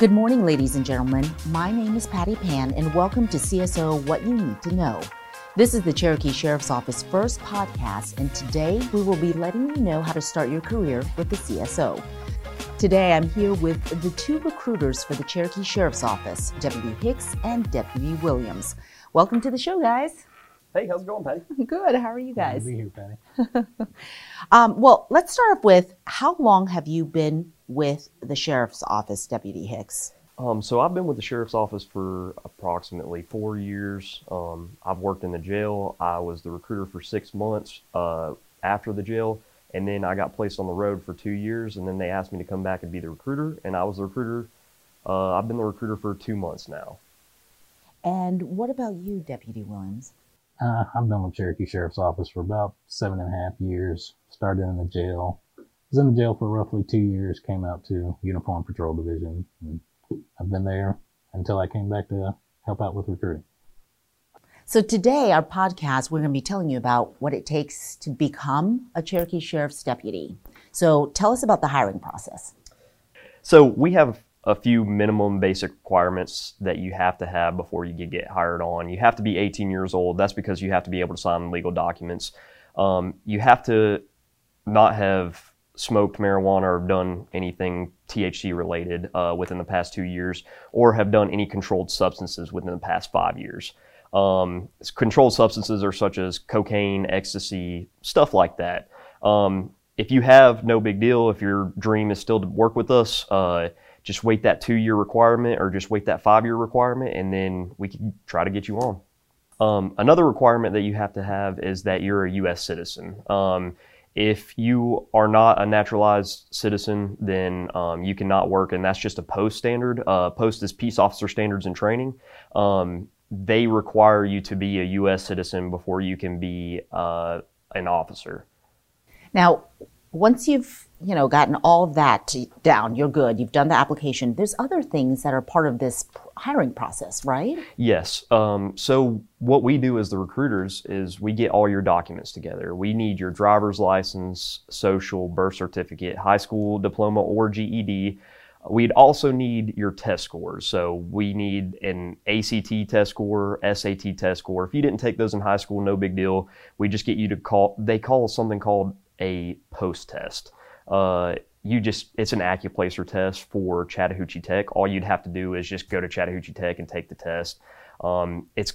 Good morning, ladies and gentlemen. My name is Patty Pan, and welcome to CSO What You Need to Know. This is the Cherokee Sheriff's Office first podcast, and today we will be letting you know how to start your career with the CSO. Today I'm here with the two recruiters for the Cherokee Sheriff's Office, Deputy Hicks and Deputy Williams. Welcome to the show, guys. Hey, how's it going, Patty? Good. How are you guys? Good to Be here, Patty. Um, well, let's start off with how long have you been with the Sheriff's Office, Deputy Hicks? Um, so I've been with the sheriff's office for approximately four years. Um, I've worked in the jail. I was the recruiter for six months uh, after the jail, and then I got placed on the road for two years. And then they asked me to come back and be the recruiter, and I was the recruiter. Uh, I've been the recruiter for two months now. And what about you, Deputy Williams? Uh, I've been with Cherokee Sheriff's Office for about seven and a half years. Started in the jail. Was in the jail for roughly two years. Came out to Uniform Patrol Division. And I've been there until I came back to help out with recruiting. So today, our podcast, we're going to be telling you about what it takes to become a Cherokee Sheriff's Deputy. So tell us about the hiring process. So we have a few minimum basic requirements that you have to have before you get hired on. You have to be 18 years old. That's because you have to be able to sign legal documents. Um, you have to not have smoked marijuana or done anything THC related uh, within the past two years, or have done any controlled substances within the past five years. Um, controlled substances are such as cocaine, ecstasy, stuff like that. Um, if you have, no big deal. If your dream is still to work with us, uh, just wait that two year requirement or just wait that five year requirement, and then we can try to get you on. Um, another requirement that you have to have is that you're a U.S. citizen. Um, if you are not a naturalized citizen, then um, you cannot work, and that's just a post standard. Uh, post is peace officer standards and training. Um, they require you to be a U.S. citizen before you can be uh, an officer. Now, once you've you know gotten all that down, you're good. You've done the application. There's other things that are part of this hiring process, right? Yes. Um, so what we do as the recruiters is we get all your documents together. We need your driver's license, social, birth certificate, high school diploma or GED. We'd also need your test scores. So we need an ACT test score, SAT test score. If you didn't take those in high school, no big deal. We just get you to call. They call something called a post test. Uh, you just it's an Accuplacer test for Chattahoochee Tech. All you'd have to do is just go to Chattahoochee Tech and take the test. Um, it's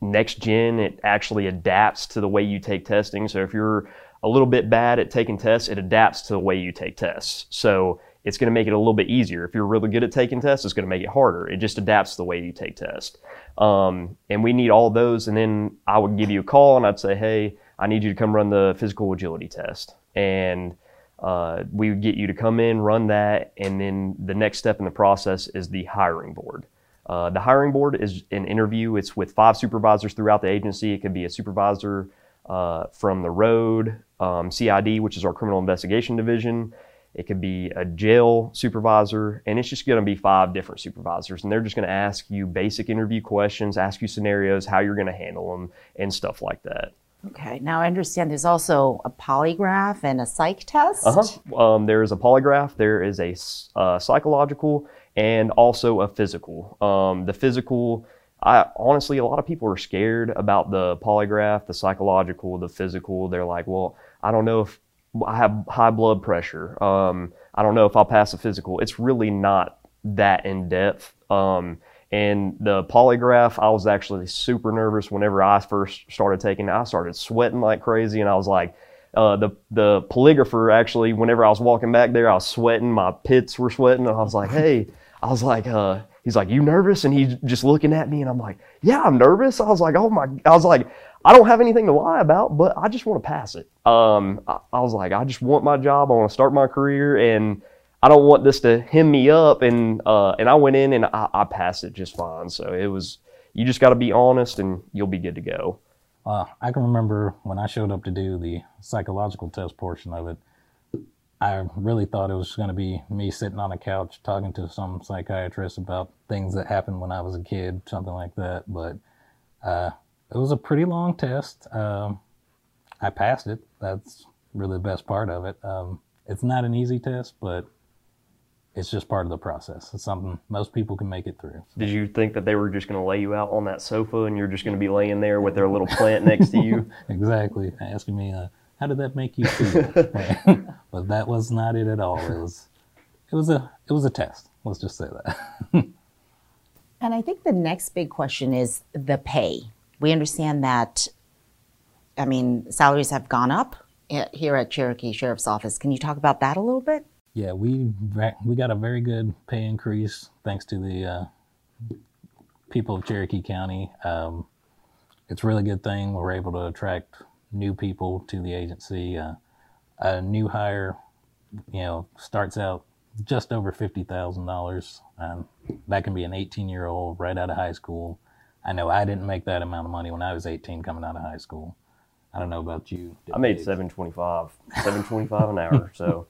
next gen. It actually adapts to the way you take testing. So if you're a little bit bad at taking tests, it adapts to the way you take tests. So it's going to make it a little bit easier. If you're really good at taking tests, it's going to make it harder. It just adapts to the way you take tests. Um, and we need all those. And then I would give you a call and I'd say, hey, I need you to come run the physical agility test. And uh, we would get you to come in, run that, and then the next step in the process is the hiring board. Uh, the hiring board is an interview. It's with five supervisors throughout the agency. It could be a supervisor uh, from the road, um, CID, which is our criminal investigation division. It could be a jail supervisor, and it's just going to be five different supervisors. And they're just going to ask you basic interview questions, ask you scenarios, how you're going to handle them, and stuff like that. Okay. Now I understand there's also a polygraph and a psych test. Uh-huh. Um, there is a polygraph, there is a uh, psychological, and also a physical. Um, the physical, I honestly, a lot of people are scared about the polygraph, the psychological, the physical. They're like, well, I don't know if I have high blood pressure. Um, I don't know if I'll pass a physical. It's really not that in depth. Um, and the polygraph, I was actually super nervous whenever I first started taking it. I started sweating like crazy, and I was like, uh, the the polygrapher actually, whenever I was walking back there, I was sweating. My pits were sweating, and I was like, hey, I was like, uh, he's like, you nervous? And he's just looking at me, and I'm like, yeah, I'm nervous. I was like, oh my, I was like, I don't have anything to lie about, but I just want to pass it. Um, I, I was like, I just want my job. I want to start my career, and I don't want this to hem me up. And uh, and I went in and I, I passed it just fine. So it was you just got to be honest and you'll be good to go. Uh, I can remember when I showed up to do the psychological test portion of it. I really thought it was going to be me sitting on a couch talking to some psychiatrist about things that happened when I was a kid, something like that. But uh, it was a pretty long test. Um, I passed it. That's really the best part of it. Um, it's not an easy test, but it's just part of the process. It's something most people can make it through. Did you think that they were just going to lay you out on that sofa and you're just going to be laying there with their little plant next to you? exactly. Asking me, uh, how did that make you feel? but that was not it at all. It was, it was a, it was a test. Let's just say that. and I think the next big question is the pay. We understand that. I mean, salaries have gone up here at Cherokee Sheriff's Office. Can you talk about that a little bit? Yeah, we we got a very good pay increase thanks to the uh, people of Cherokee County. Um, it's a really good thing. We're able to attract new people to the agency. Uh, a new hire, you know, starts out just over fifty thousand dollars. Um, that can be an eighteen-year-old right out of high school. I know I didn't make that amount of money when I was eighteen coming out of high school. I don't know about you. I made seven twenty-five, seven twenty-five an hour. So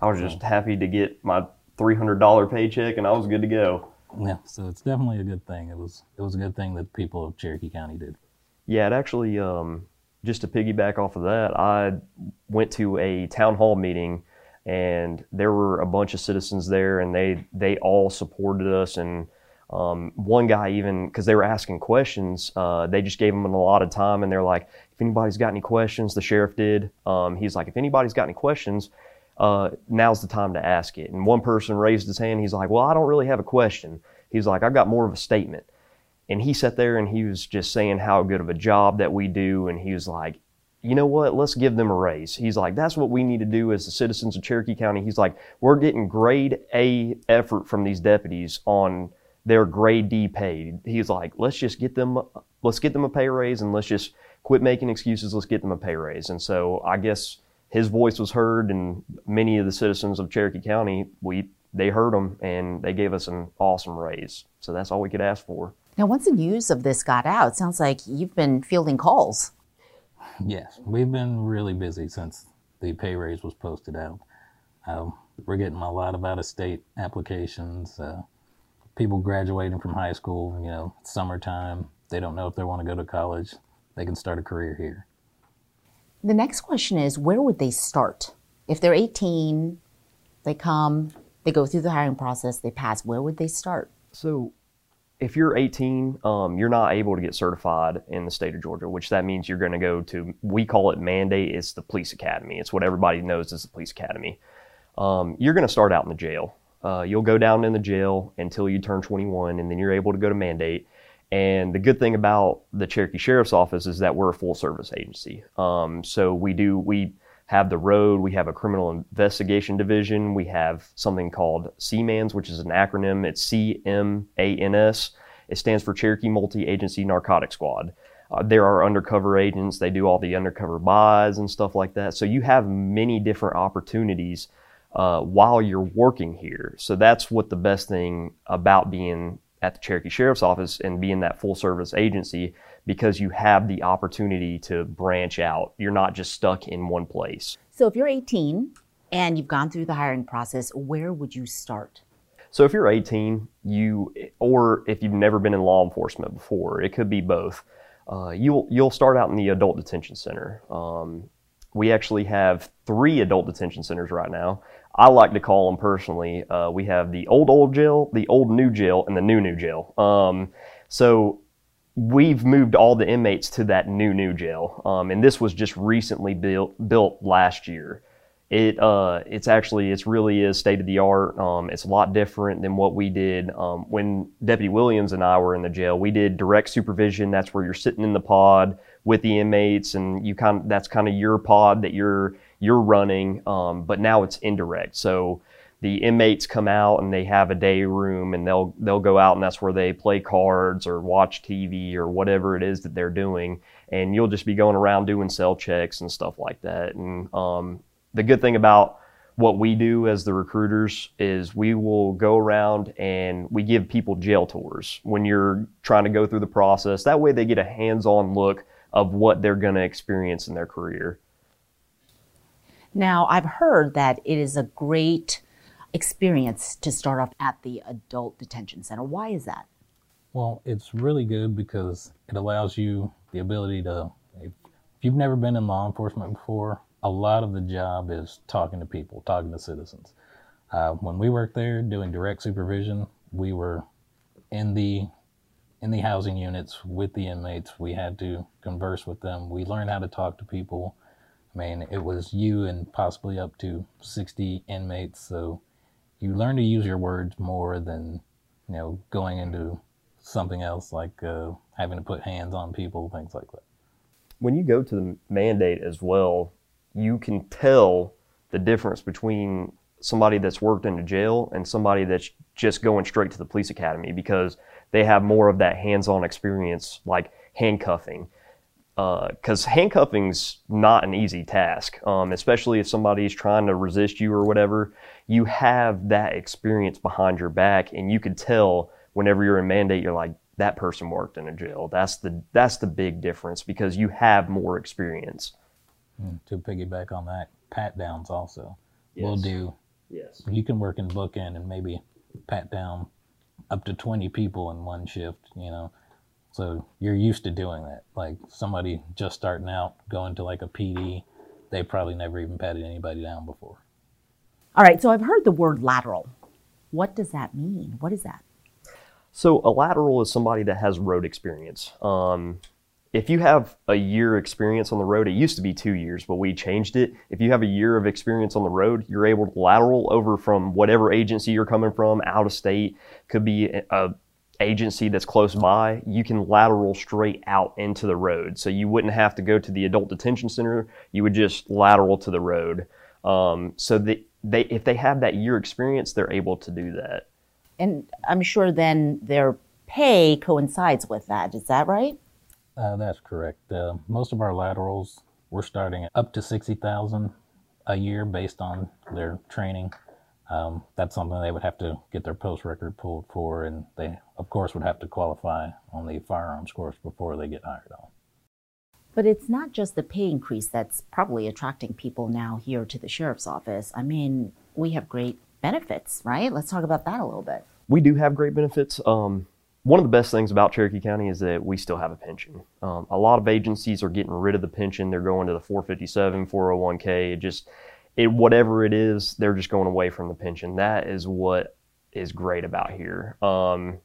I was just happy to get my three hundred dollar paycheck, and I was good to go. Yeah, so it's definitely a good thing. It was it was a good thing that people of Cherokee County did. Yeah, it actually um, just to piggyback off of that, I went to a town hall meeting, and there were a bunch of citizens there, and they they all supported us and um, one guy even because they were asking questions, uh, they just gave him a lot of time, and they're like, "If anybody's got any questions," the sheriff did. Um, he's like, "If anybody's got any questions, uh, now's the time to ask it." And one person raised his hand. He's like, "Well, I don't really have a question." He's like, "I've got more of a statement." And he sat there and he was just saying how good of a job that we do, and he was like, you know what? Let's give them a raise. He's like, that's what we need to do as the citizens of Cherokee County. He's like, we're getting grade A effort from these deputies on their grade D pay. He's like, let's just get them, let's get them a pay raise and let's just quit making excuses. Let's get them a pay raise. And so I guess his voice was heard, and many of the citizens of Cherokee County, we they heard him and they gave us an awesome raise. So that's all we could ask for. Now, once the news of this got out, sounds like you've been fielding calls. Yes, we've been really busy since the pay raise was posted out. Um, we're getting a lot of out of state applications. Uh, people graduating from high school, you know, summertime, they don't know if they want to go to college, they can start a career here. The next question is where would they start? If they're 18, they come, they go through the hiring process, they pass, where would they start? So, if you're 18, um, you're not able to get certified in the state of Georgia, which that means you're going to go to, we call it mandate, it's the police academy. It's what everybody knows as the police academy. Um, you're going to start out in the jail. Uh, you'll go down in the jail until you turn 21, and then you're able to go to mandate. And the good thing about the Cherokee Sheriff's Office is that we're a full service agency. Um, so we do we have the road, we have a criminal investigation division, we have something called CMANS, which is an acronym. It's C M A N S. It stands for Cherokee Multi Agency Narcotic Squad. Uh, there are undercover agents. They do all the undercover buys and stuff like that. So you have many different opportunities uh, while you're working here. So that's what the best thing about being at the Cherokee Sheriff's Office and being in that full service agency because you have the opportunity to branch out. You're not just stuck in one place. So if you're 18 and you've gone through the hiring process, where would you start? So if you're 18, you or if you've never been in law enforcement before, it could be both. Uh, you'll you'll start out in the adult detention center. Um, we actually have three adult detention centers right now. I like to call them personally. Uh, we have the old old jail, the old new jail, and the new new jail. Um, so we've moved all the inmates to that new new jail, um, and this was just recently built built last year. It uh, it's actually it's really is state of the art. Um, it's a lot different than what we did um, when Deputy Williams and I were in the jail. We did direct supervision. That's where you're sitting in the pod with the inmates, and you kind of, that's kind of your pod that you're you're running, um, but now it's indirect. So the inmates come out and they have a day room and they'll they'll go out and that's where they play cards or watch TV or whatever it is that they're doing. And you'll just be going around doing cell checks and stuff like that. And um, the good thing about what we do as the recruiters is we will go around and we give people jail tours when you're trying to go through the process. That way they get a hands-on look of what they're going to experience in their career. Now, I've heard that it is a great experience to start off at the adult detention center. Why is that? Well, it's really good because it allows you the ability to, if you've never been in law enforcement before, a lot of the job is talking to people, talking to citizens. Uh, when we worked there doing direct supervision, we were in the in the housing units with the inmates. We had to converse with them. We learned how to talk to people. I mean, it was you and possibly up to 60 inmates. So you learn to use your words more than, you know, going into something else like uh, having to put hands on people, things like that. When you go to the mandate as well, you can tell the difference between somebody that's worked in a jail and somebody that's just going straight to the police academy because they have more of that hands-on experience like handcuffing because uh, handcuffing's not an easy task um, especially if somebody's trying to resist you or whatever you have that experience behind your back and you could tell whenever you're in mandate you're like that person worked in a jail that's the that's the big difference because you have more experience mm, to piggyback on that pat downs also yes. we'll do Yes. You can work in booking and maybe pat down up to 20 people in one shift, you know. So you're used to doing that. Like somebody just starting out going to like a PD, they probably never even patted anybody down before. All right, so I've heard the word lateral. What does that mean? What is that? So a lateral is somebody that has road experience. Um, if you have a year experience on the road, it used to be two years, but we changed it. If you have a year of experience on the road, you're able to lateral over from whatever agency you're coming from, out of state, could be a agency that's close by. You can lateral straight out into the road, so you wouldn't have to go to the adult detention center. You would just lateral to the road. Um, so they, they, if they have that year experience, they're able to do that. And I'm sure then their pay coincides with that. Is that right? Uh, that's correct. Uh, most of our laterals, we're starting up to 60000 a year based on their training. Um, that's something they would have to get their post record pulled for, and they, of course, would have to qualify on the firearms course before they get hired on. But it's not just the pay increase that's probably attracting people now here to the sheriff's office. I mean, we have great benefits, right? Let's talk about that a little bit. We do have great benefits. Um, one of the best things about Cherokee County is that we still have a pension. Um, a lot of agencies are getting rid of the pension. They're going to the 457, 401k. It just, it whatever it is, they're just going away from the pension. That is what is great about here. Um,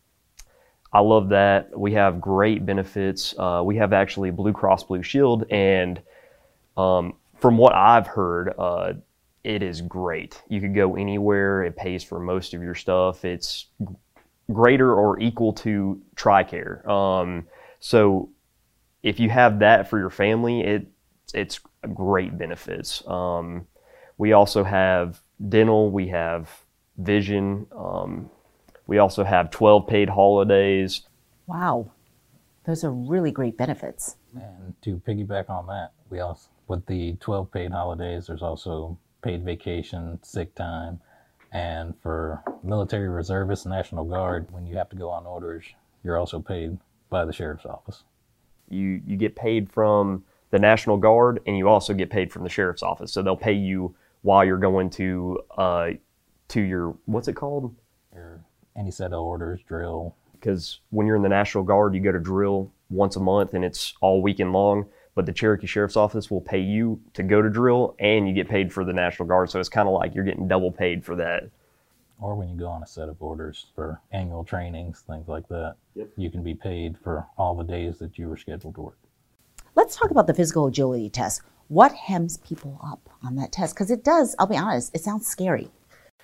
I love that. We have great benefits. Uh, we have actually Blue Cross Blue Shield, and um, from what I've heard, uh, it is great. You could go anywhere. It pays for most of your stuff. It's greater or equal to TRICARE. Um, so if you have that for your family, it it's great benefits. Um, we also have dental, we have vision, um, we also have 12 paid holidays. Wow, those are really great benefits. And to piggyback on that, we also with the 12 paid holidays, there's also paid vacation, sick time, and for military reservists, National Guard, when you have to go on orders, you're also paid by the sheriff's office. You you get paid from the National Guard, and you also get paid from the sheriff's office. So they'll pay you while you're going to uh, to your what's it called? Your any set of orders, drill. Because when you're in the National Guard, you go to drill once a month, and it's all weekend long but the Cherokee Sheriff's Office will pay you to go to drill and you get paid for the National Guard. So it's kind of like you're getting double paid for that. Or when you go on a set of orders for annual trainings, things like that, yep. you can be paid for all the days that you were scheduled to work. Let's talk about the physical agility test. What hems people up on that test? Because it does, I'll be honest, it sounds scary.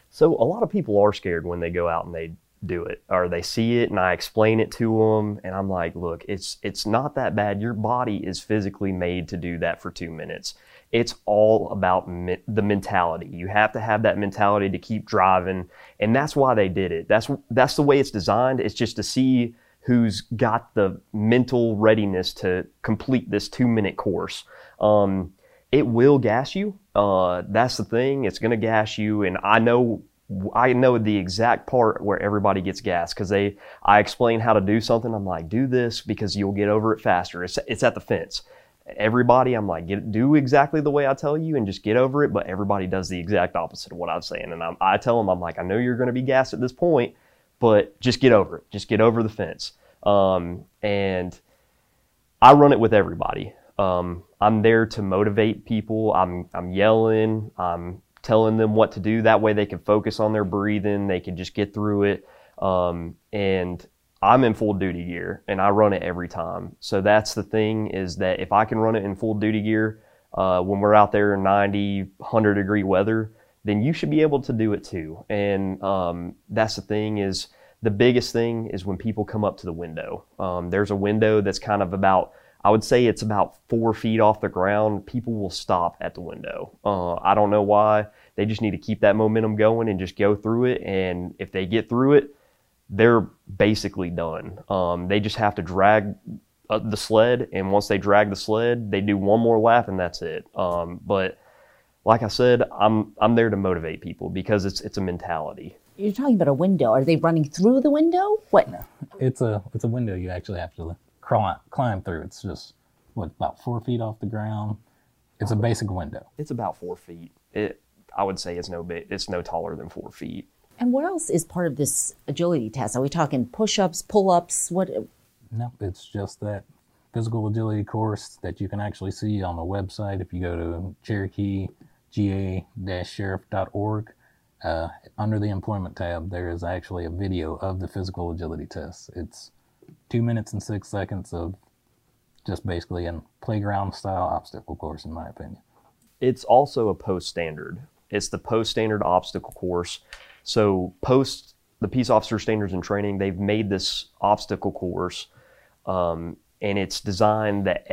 So a lot of people are scared when they go out and they do it or they see it and I explain it to them and I'm like, look, it's it's not that bad. Your body is physically made to do that for 2 minutes. It's all about me- the mentality. You have to have that mentality to keep driving and that's why they did it. That's that's the way it's designed. It's just to see who's got the mental readiness to complete this 2-minute course. Um, it will gas you. Uh, that's the thing. It's going to gas you. And I know I know the exact part where everybody gets gas because they I explain how to do something. I'm like, do this because you'll get over it faster. It's it's at the fence. Everybody, I'm like, get do exactly the way I tell you and just get over it. But everybody does the exact opposite of what I'm saying. And I'm, I tell them, I'm like, I know you're going to be gassed at this point, but just get over it. Just get over the fence. Um, and I run it with everybody. Um, I'm there to motivate people. I'm I'm yelling. I'm telling them what to do. That way they can focus on their breathing. They can just get through it. Um, and I'm in full duty gear and I run it every time. So that's the thing is that if I can run it in full duty gear uh, when we're out there in 90, 100 degree weather, then you should be able to do it too. And um, that's the thing is the biggest thing is when people come up to the window. Um, there's a window that's kind of about, I would say it's about four feet off the ground. People will stop at the window. Uh, I don't know why. They just need to keep that momentum going and just go through it. And if they get through it, they're basically done. Um, they just have to drag uh, the sled, and once they drag the sled, they do one more lap, and that's it. Um, but like I said, I'm I'm there to motivate people because it's it's a mentality. You're talking about a window. Are they running through the window? What? It's a it's a window you actually have to climb climb through. It's just what about four feet off the ground. It's a basic window. It's about four feet. It I would say it's no bit. It's no taller than four feet. And what else is part of this agility test? Are we talking push-ups, pull-ups? What? Uh, no, it's just that physical agility course that you can actually see on the website if you go to cherokeega-sheriff.org. Uh, under the employment tab, there is actually a video of the physical agility test. It's two minutes and six seconds of just basically a playground style obstacle course, in my opinion. It's also a post standard. It's the post standard obstacle course. So, post the peace officer standards and training, they've made this obstacle course, um, and it's designed that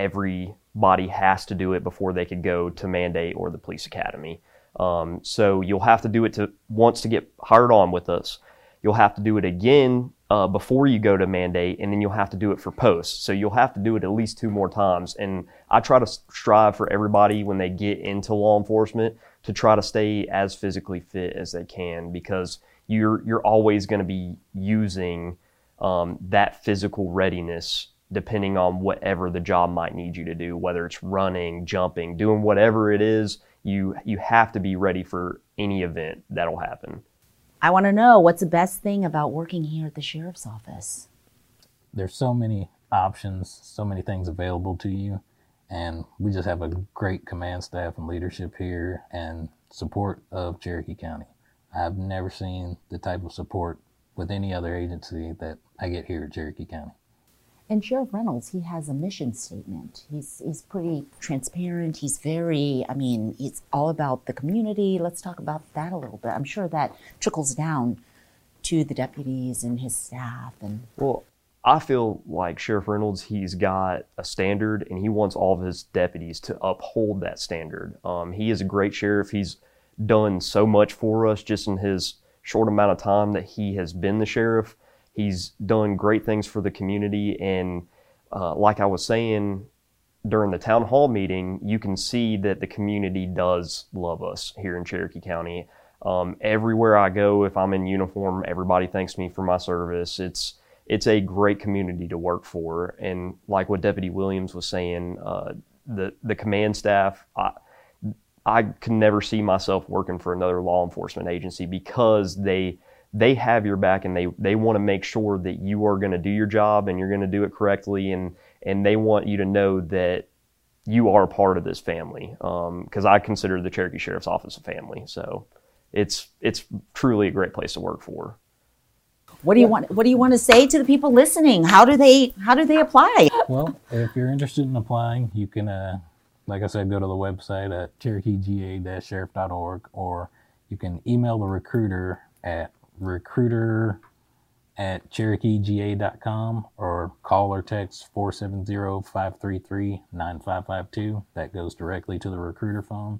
everybody has to do it before they could go to mandate or the police academy. Um, so you'll have to do it to once to get hired on with us. You'll have to do it again uh, before you go to mandate, and then you'll have to do it for post. So you'll have to do it at least two more times. And I try to strive for everybody when they get into law enforcement to try to stay as physically fit as they can because you're you're always going to be using um, that physical readiness depending on whatever the job might need you to do, whether it's running, jumping, doing whatever it is you you have to be ready for any event that'll happen. I want to know what's the best thing about working here at the sheriff's office. There's so many options, so many things available to you, and we just have a great command staff and leadership here and support of Cherokee County. I've never seen the type of support with any other agency that I get here at Cherokee County. And Sheriff Reynolds, he has a mission statement. He's he's pretty transparent. He's very, I mean, he's all about the community. Let's talk about that a little bit. I'm sure that trickles down to the deputies and his staff and Well, I feel like Sheriff Reynolds, he's got a standard and he wants all of his deputies to uphold that standard. Um, he is a great sheriff. He's done so much for us just in his short amount of time that he has been the sheriff. He's done great things for the community. And uh, like I was saying during the town hall meeting, you can see that the community does love us here in Cherokee County. Um, everywhere I go, if I'm in uniform, everybody thanks me for my service. It's it's a great community to work for, and like what Deputy Williams was saying, uh, the the command staff, I, I can never see myself working for another law enforcement agency because they they have your back and they, they want to make sure that you are going to do your job and you're going to do it correctly and, and they want you to know that you are part of this family because um, I consider the Cherokee Sheriff's Office a family. So it's it's truly a great place to work for. What do you want? What do you want to say to the people listening? How do they How do they apply? Well, if you're interested in applying, you can, uh, like I said, go to the website at cherokeega-sheriff.org, or you can email the recruiter at recruiter at cherokeega.com or call or text 470-533-9552. That goes directly to the recruiter phone.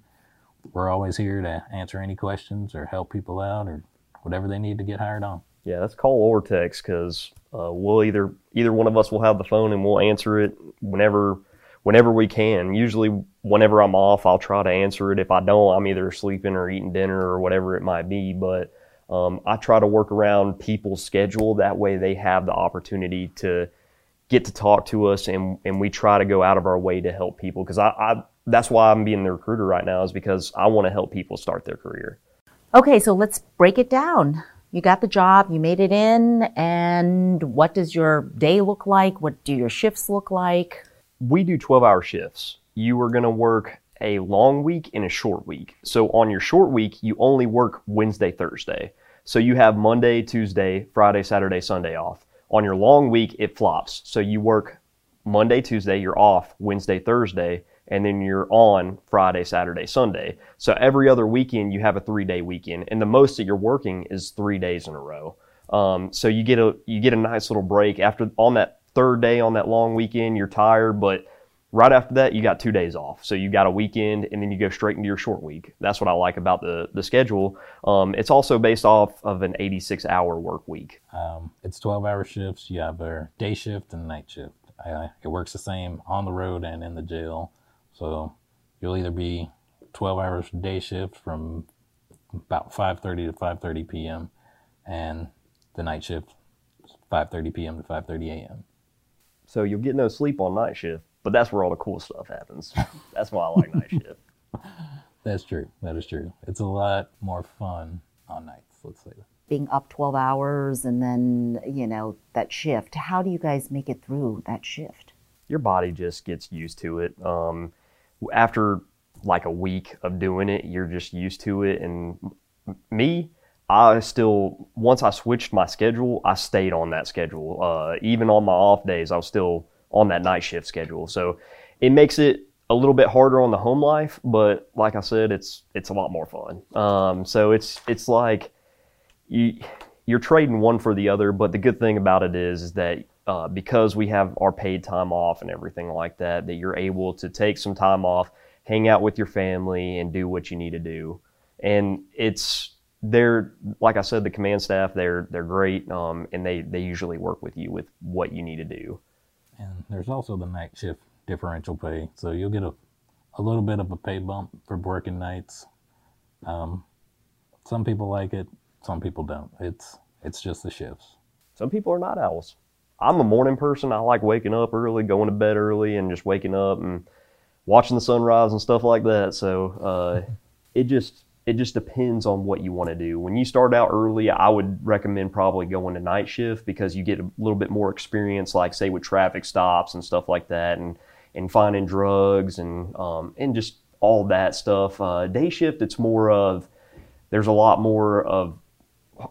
We're always here to answer any questions or help people out or whatever they need to get hired on. Yeah, that's call or text because uh, we'll either either one of us will have the phone and we'll answer it whenever whenever we can. Usually, whenever I'm off, I'll try to answer it. If I don't, I'm either sleeping or eating dinner or whatever it might be. But um, I try to work around people's schedule. That way they have the opportunity to get to talk to us and, and we try to go out of our way to help people. Cause I, I that's why I'm being the recruiter right now is because I want to help people start their career. Okay. So let's break it down. You got the job, you made it in, and what does your day look like? What do your shifts look like? We do 12 hour shifts. You are going to work a long week and a short week. So on your short week, you only work Wednesday, Thursday. So you have Monday, Tuesday, Friday, Saturday, Sunday off. On your long week, it flops. So you work Monday, Tuesday, you're off Wednesday, Thursday, and then you're on Friday, Saturday, Sunday. So every other weekend, you have a three day weekend, and the most that you're working is three days in a row. Um, so you get a you get a nice little break after on that third day on that long weekend. You're tired, but right after that you got two days off. So you got a weekend, and then you go straight into your short week. That's what I like about the the schedule. Um, it's also based off of an 86 hour work week. Um, it's 12 hour shifts. You have a day shift and night shift. Uh, it works the same on the road and in the jail. So you'll either be 12 hours day shift from about 5:30 to 5:30 p.m. and the night shift 5:30 p.m. to 5:30 a.m. So you'll get no sleep on night shift, but that's where all the cool stuff happens. that's why I like night shift. That's true. That is true. It's a lot more fun on nights. Let's say. Being up 12 hours and then, you know, that shift. How do you guys make it through that shift? Your body just gets used to it. Um, after like a week of doing it, you're just used to it. And me, I still once I switched my schedule, I stayed on that schedule. Uh, even on my off days, I was still on that night shift schedule. So it makes it a little bit harder on the home life, but like I said, it's it's a lot more fun. Um, so it's it's like you you're trading one for the other. But the good thing about it is, is that uh, because we have our paid time off and everything like that, that you're able to take some time off, hang out with your family, and do what you need to do. And it's they're like I said, the command staff they're they're great, um, and they they usually work with you with what you need to do. And there's also the night shift differential pay, so you'll get a a little bit of a pay bump for working nights. Um, some people like it, some people don't. It's it's just the shifts. Some people are night owls. I'm a morning person. I like waking up early, going to bed early, and just waking up and watching the sunrise and stuff like that. So uh, it just it just depends on what you want to do. When you start out early, I would recommend probably going to night shift because you get a little bit more experience, like say with traffic stops and stuff like that, and and finding drugs and um, and just all that stuff. Uh, day shift, it's more of there's a lot more of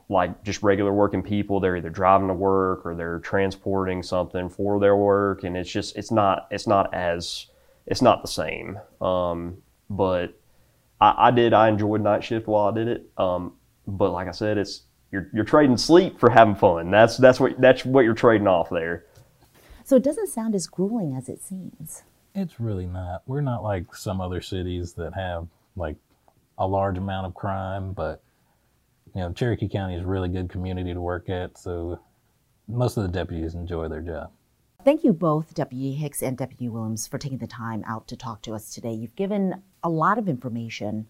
like just regular working people. They're either driving to work or they're transporting something for their work, and it's just it's not it's not as it's not the same. Um, but I, I, did. I enjoyed night shift while I did it. Um, but like I said, it's you're you're trading sleep for having fun. That's that's what that's what you're trading off there. So it doesn't sound as grueling as it seems. It's really not. We're not like some other cities that have like a large amount of crime, but you know, Cherokee County is a really good community to work at, so most of the deputies enjoy their job. Thank you both, Deputy Hicks and Deputy Williams, for taking the time out to talk to us today. You've given a lot of information,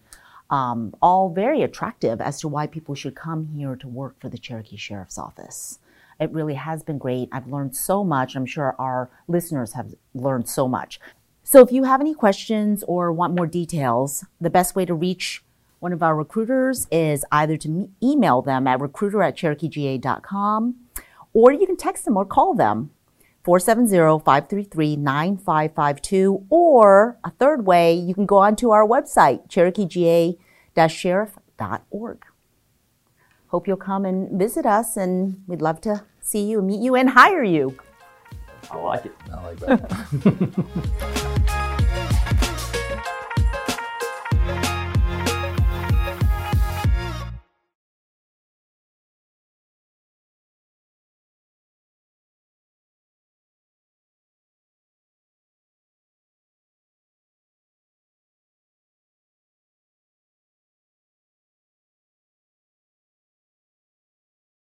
um, all very attractive as to why people should come here to work for the Cherokee Sheriff's Office. It really has been great. I've learned so much. I'm sure our listeners have learned so much. So if you have any questions or want more details, the best way to reach one of our recruiters is either to email them at recruiter at cherokeega.com or you can text them or call them 470-533-9552 or a third way you can go onto our website cherokeega-sheriff.org hope you'll come and visit us and we'd love to see you meet you and hire you. I like it. I like that